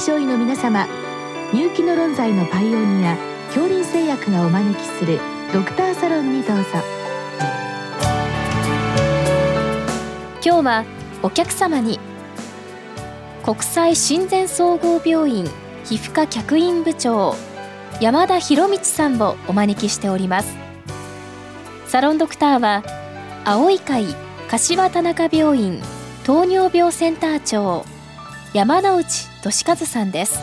症医の皆様入気の論剤のパイオニア恐林製薬がお招きするドクターサロンにどうぞ。今日はお客様に国際親善総合病院皮膚科客員部長山田博光さんをお招きしております。サロンドクターは青い会柏田中病院糖尿病センター長山内俊和さんです。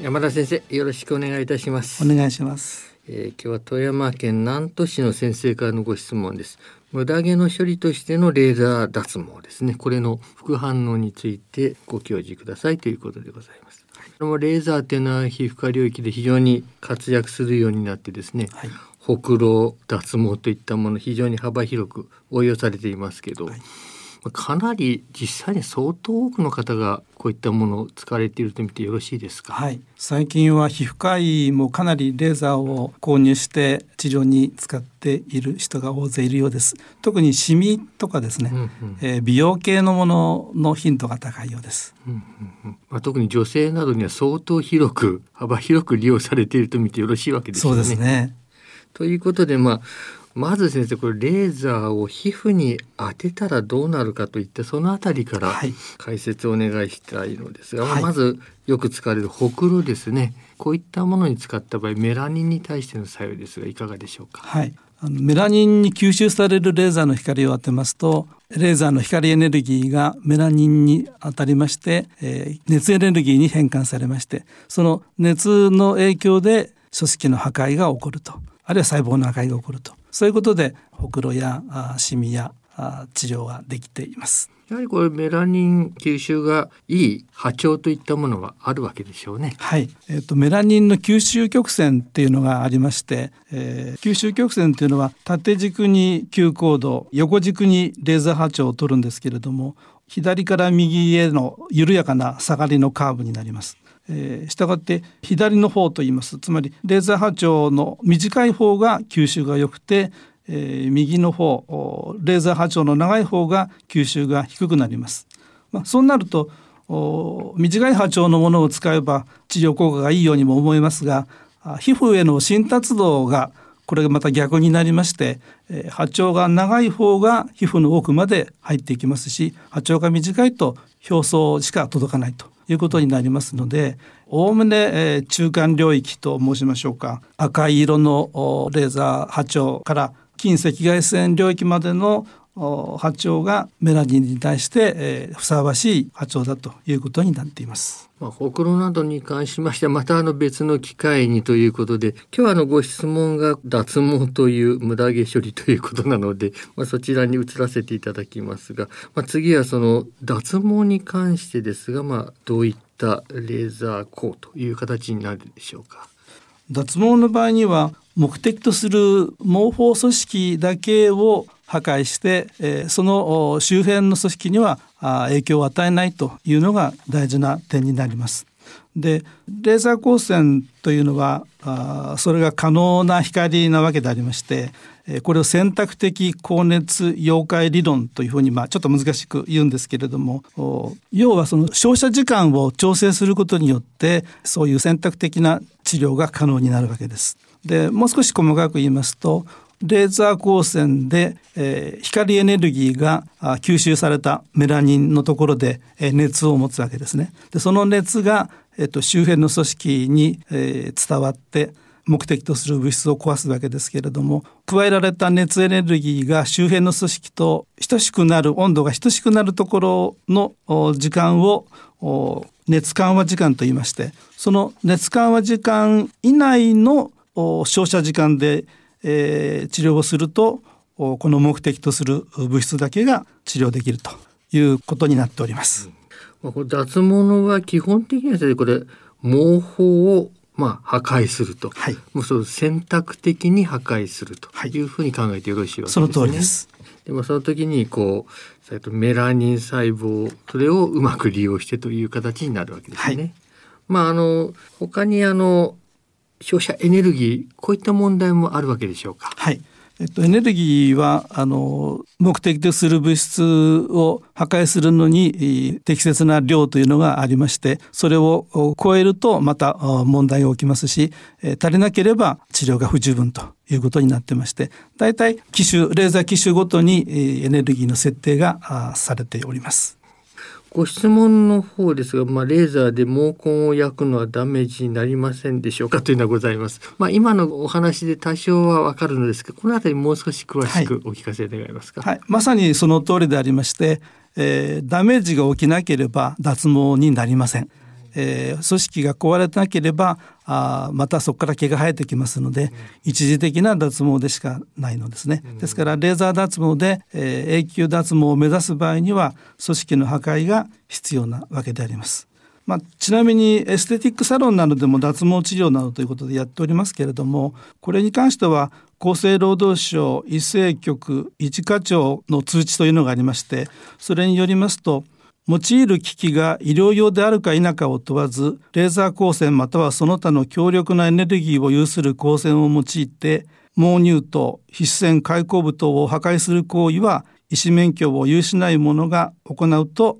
山田先生よろしくお願いいたします。お願いしますえー、今日は富山県南砺市の先生からのご質問です。無駄毛の処理としてのレーザー脱毛ですね。これの副反応についてご教示くださいということでございます。このレーザーっていうのは皮膚科領域で非常に活躍するようになってですね、はい、ほくろ脱毛といったもの非常に幅広く応用されていますけど、はいかなり実際に相当多くの方がこういったものを使われていると見てよろしいですか？はい、最近は皮膚科医もかなりレーザーを購入して治療に使っている人が大勢いるようです。特にシミとかですね、うんうん、えー、美容系のものの頻度が高いようです。うんうんうんまあ、特に女性などには相当広く幅広く利用されていると見てよろしいわけですね。そうですね。ということでまあまず先生これレーザーを皮膚に当てたらどうなるかといってそのあたりから解説をお願いしたいのですが、はい、まずよく使われるほくろですね。こういったものに使った場合メラニンに対しての作用ですがいかがでしょうか？はい。あのメラニンに吸収されるレーザーの光を当てますとレーザーの光エネルギーがメラニンに当たりまして、えー、熱エネルギーに変換されましてその熱の影響で組織の破壊が起こると。あるいは細胞の破壊が起こるとそういうことでほくろやシミや治療ができています。やはりこれメラニン吸収がいい波長といったものがあるわけでしょうね。はい。えっ、ー、とメラニンの吸収曲線っていうのがありまして、えー、吸収曲線っていうのは縦軸に急高度、横軸にレーザー波長を取るんですけれども、左から右への緩やかな下がりのカーブになります。えー、したがって左の方と言いますつまりレーザー波長の短い方が吸収が良くて、えー、右の方レーザー波長の長い方が吸収が低くなります。まあ、そうなると短い波長のものを使えば治療効果がいいようにも思いますが皮膚への浸達度がこれがまた逆になりまして、えー、波長が長い方が皮膚の奥まで入っていきますし波長が短いと表層しか届かないということになりますのでおおむね、えー、中間領域と申しましょうか。赤い色のレーザー波長から近赤外線領域までの波長がメラニンに対して、えー、ふさわしい波長だということになっています。まあ、ほくろなどに関しましてはまたあの別の機会にということで今日はあのご質問が脱毛という無駄毛処理ということなので、まあ、そちらに移らせていただきますが、まあ、次はその脱毛に関してですが、まあ、どういったレーザー光という形になるでしょうか。脱毛の場合には目的とする毛包組織だけを破壊して、え、その周辺の組織には影響を与えないというのが大事な点になります。でレーザー光線というのはあそれが可能な光なわけでありましてこれを選択的光熱溶解理論というふうに、まあ、ちょっと難しく言うんですけれども要はその照射時間を調整することによってそういう選択的な治療が可能になるわけです。でもう少し細かく言いますとレーザー光線で、えー、光エネルギーが吸収されたメラニンのところで、えー、熱を持つわけですね。でその熱が、えーと、周辺の組織に、えー、伝わって目的とする物質を壊すわけですけれども加えられた熱エネルギーが周辺の組織と等しくなる温度が等しくなるところの時間を熱緩和時間と言いましてその熱緩和時間以内の照射時間でえー、治療をするとこの目的とする物質だけが治療できるということになっております。うん、脱毛のは基本的にはこれ毛包をまあ破壊すると、はい、もうその選択的に破壊するというふうに考えてよろしいわけですね。その通りです。でもその時にこうメラニン細胞それをうまく利用してという形になるわけですね。はい、まああの他にあの消費者エネルギーこういった問題もあるわけでしょうか？はい。えっと、エネルギーはあの目的とする物質を破壊するのに適切な量というのがありましてそれを超えるとまた問題が起きますし足りなければ治療が不十分ということになってまして大体機種レーザー機種ごとにエネルギーの設定がされております。ご質問の方ですが、まあ、レーザーで毛根を焼くのはダメージになりませんでしょうかというのはございます。まあ、今のお話で多少はわかるのですが、このあたりもう少し詳しくお聞かせ願いますか？はい、はい、まさにその通りでありまして、えー、ダメージが起きなければ脱毛になりません。えー、組織が壊れてなければあまたそこから毛が生えてきますので、一時的な脱毛でしかないのですね。ですからレーザー脱毛で、えー、永久脱毛を目指す場合には組織の破壊が必要なわけであります。まあ、ちなみにエステティックサロンなどでも脱毛治療などということでやっておりますけれどもこれに関しては厚生労働省医政局一課長の通知というのがありましてそれによりますと用いる機器が医療用であるか否かを問わずレーザー光線またはその他の強力なエネルギーを有する光線を用いて毛乳と皮脂腺開口部等を破壊する行為は医師免許を有しない者が行うと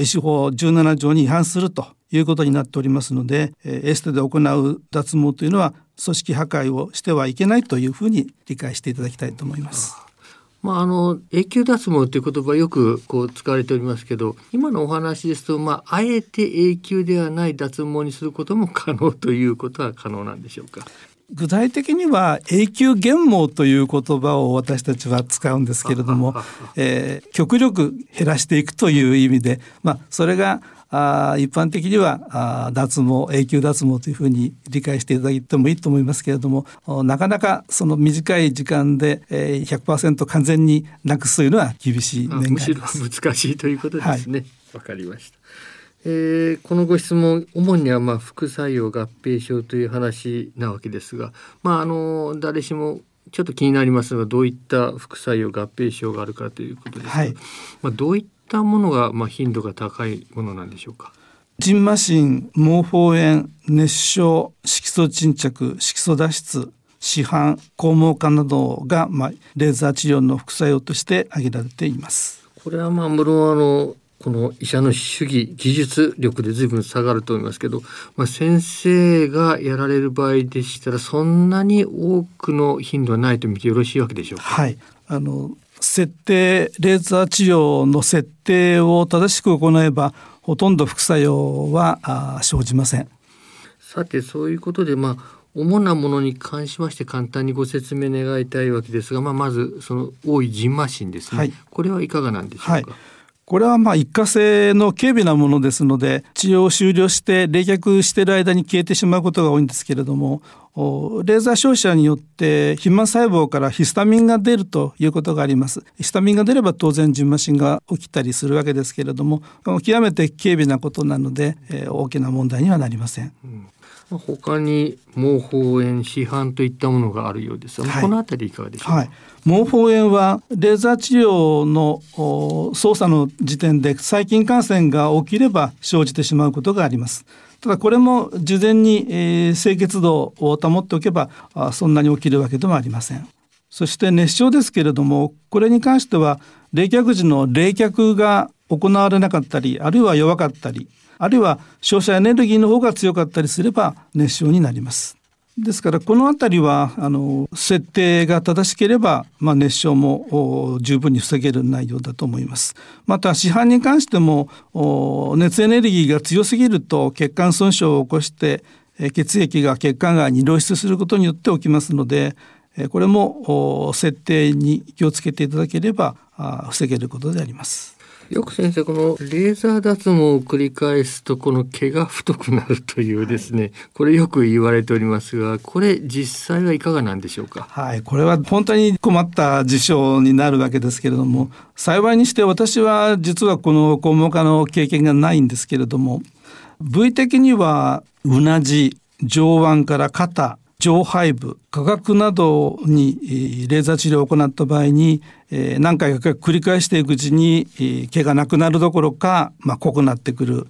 医師法17条に違反するということになっておりますのでエステで行う脱毛というのは組織破壊をしてはいけないというふうに理解していただきたいと思います。まあ、あの永久脱毛という言葉よくこう使われておりますけど今のお話ですと、まあ、あえて永久ではない脱毛にすることも可能ということは可能なんでしょうか？具体的には永久減毛という言葉を私たちは使うんですけれども、えー、極力減らしていくという意味で、まあ、それがあ一般的にはあ脱毛永久脱毛というふうに理解していただいてもいいと思いますけれどもなかなかその短い時間で、えー、100%完全になくすというのは厳しい面があります。難しいということですね。わ、はい、かりました。えー、このご質問主にはまあ副作用合併症という話なわけですが、まあ、あの誰しもちょっと気になりますがどういった副作用合併症があるかということですが、はい、まあ、どういったものがまあ頻度が高いものなんでしょうか？ジンマシン、毛包炎、熱傷、色素沈着、色素脱出、市販、肛門化などが、まあ、レーザー治療の副作用として挙げられています。これはまあ無論あのこの医者の主義技術力で随分下がると思いますけど、まあ、先生がやられる場合でしたらそんなに多くの頻度はないと見てよろしいわけでしょうか？はいあの設定レーザー治療の設定を正しく行えばほとんど副作用は生じません。さてそういうことでまあ主なものに関しまして簡単にご説明願いたいわけですが、まあ、まずその多いジンマシンですね、はい、これはいかがなんでしょうか、はいこれはまあ一過性の軽微なものですので治療を終了して冷却している間に消えてしまうことが多いんですけれどもレーザー照射によって肥満細胞からヒスタミンが出るということがあります。ヒスタミンが出れば当然ジンマシンが起きたりするわけですけれども極めて軽微なことなので、えー、大きな問題にはなりません、うん。他に毛包炎市販といったものがあるようですが、はい、このあたりいかがでしょうか、はい、毛包炎はレーザー治療の操作の時点で細菌感染が起きれば生じてしまうことがあります。ただこれも事前に、えー、清潔度を保っておけばあそんなに起きるわけでもありません。そして熱傷ですけれどもこれに関しては冷却時の冷却が行われなかったりあるいは弱かったりあるいは照射エネルギーの方が強かったりすれば熱傷になります。ですからこの辺りはあの設定が正しければ、まあ、熱傷も十分に防げる内容だと思います。また市販に関しても熱エネルギーが強すぎると血管損傷を起こして血液が血管外に漏出することによって起きますのでこれも設定に気をつけていただければ防げることであります。よく先生このレーザー脱毛を繰り返すとこの毛が太くなるというですね、はい、これよく言われておりますがこれ実際はいかがなんでしょうか？はいこれは本当に困った事象になるわけですけれども幸いにして私は実はこの肛門科の経験がないんですけれども部位的にはうなじ上腕から肩上肺部価格などにレーザー治療を行った場合に何回か繰り返していくうちに毛がなくなるどころか、まあ、濃くなってくる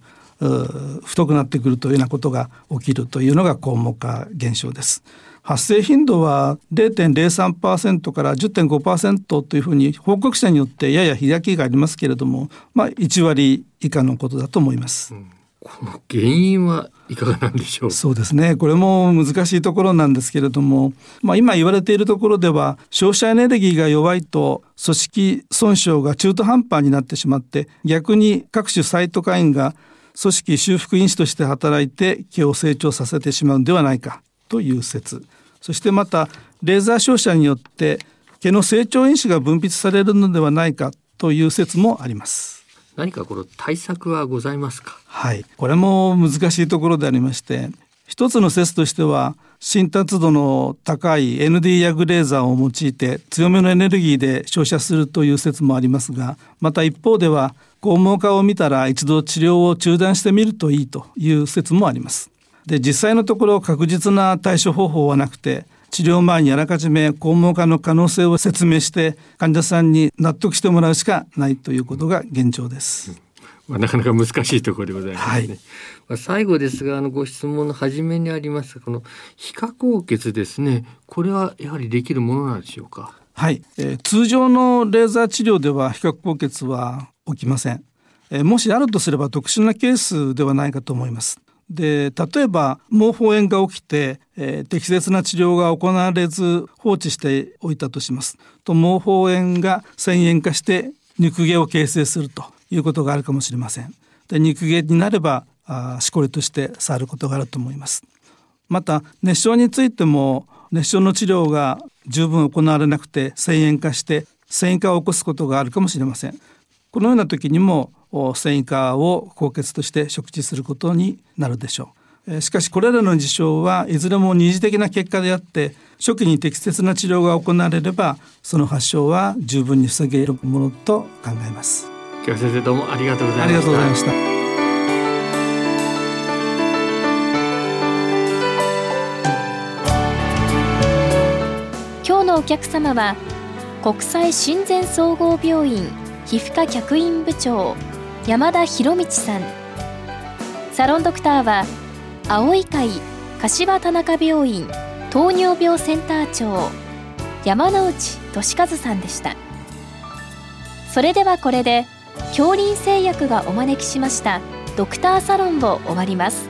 太くなってくるというようなことが起きるというのが肛門化現象です。発生頻度は0.03%から10.5%というふうに報告者によってやや開きがありますけれども、まあ、1割以下のことだと思います。うんこの原因はいかがなんでしょう？そうですね。これも難しいところなんですけれども、まあ、今言われているところでは消費者エネルギーが弱いと組織損傷が中途半端になってしまって逆に各種サイトカインが組織修復因子として働いて毛を成長させてしまうのではないかという説。そしてまたレーザー照射によって毛の成長因子が分泌されるのではないかという説もあります。何かこの対策はございますか？はい。これも難しいところでありまして一つの説としては浸達度の高い ND ヤグレーザーを用いて強めのエネルギーで照射するという説もありますがまた一方では肛門科を見たら一度治療を中断してみるといいという説もあります。で実際のところ確実な対処方法はなくて治療前にあらかじめ肛門科の可能性を説明して患者さんに納得してもらうしかないということが現状です。まあ、なかなか難しいところでございますね。はい、まあ、最後ですがあのご質問の初めにありますこの皮下高血ですねこれはやはりできるものなんでしょうか？はい、えー、通常のレーザー治療では皮下高血は起きません。えー、もしあるとすれば特殊なケースではないかと思います。で例えば毛包炎が起きて、えー、適切な治療が行われず放置しておいたとします。と毛包炎が遷延化して肉毛を形成するということがあるかもしれません。で肉毛になればあしこりとして触ることがあると思います。また熱傷についても熱傷の治療が十分行われなくて遷延化して繊維化を起こすことがあるかもしれません。このような時にも繊維化を高血として食事することになるでしょう。しかしこれらの事象はいずれも二次的な結果であって初期に適切な治療が行われればその発症は十分に防げるものと考えます。今日先生どうもありがとうございました。ありがとうございました。今日のお客様は国際親善総合病院皮膚科客員部長山田博道さん。サロンドクターは青い会柏田中病院糖尿病センター長山内俊和さんでした。それではこれで恐林製薬がお招きしましたドクターサロンを終わります。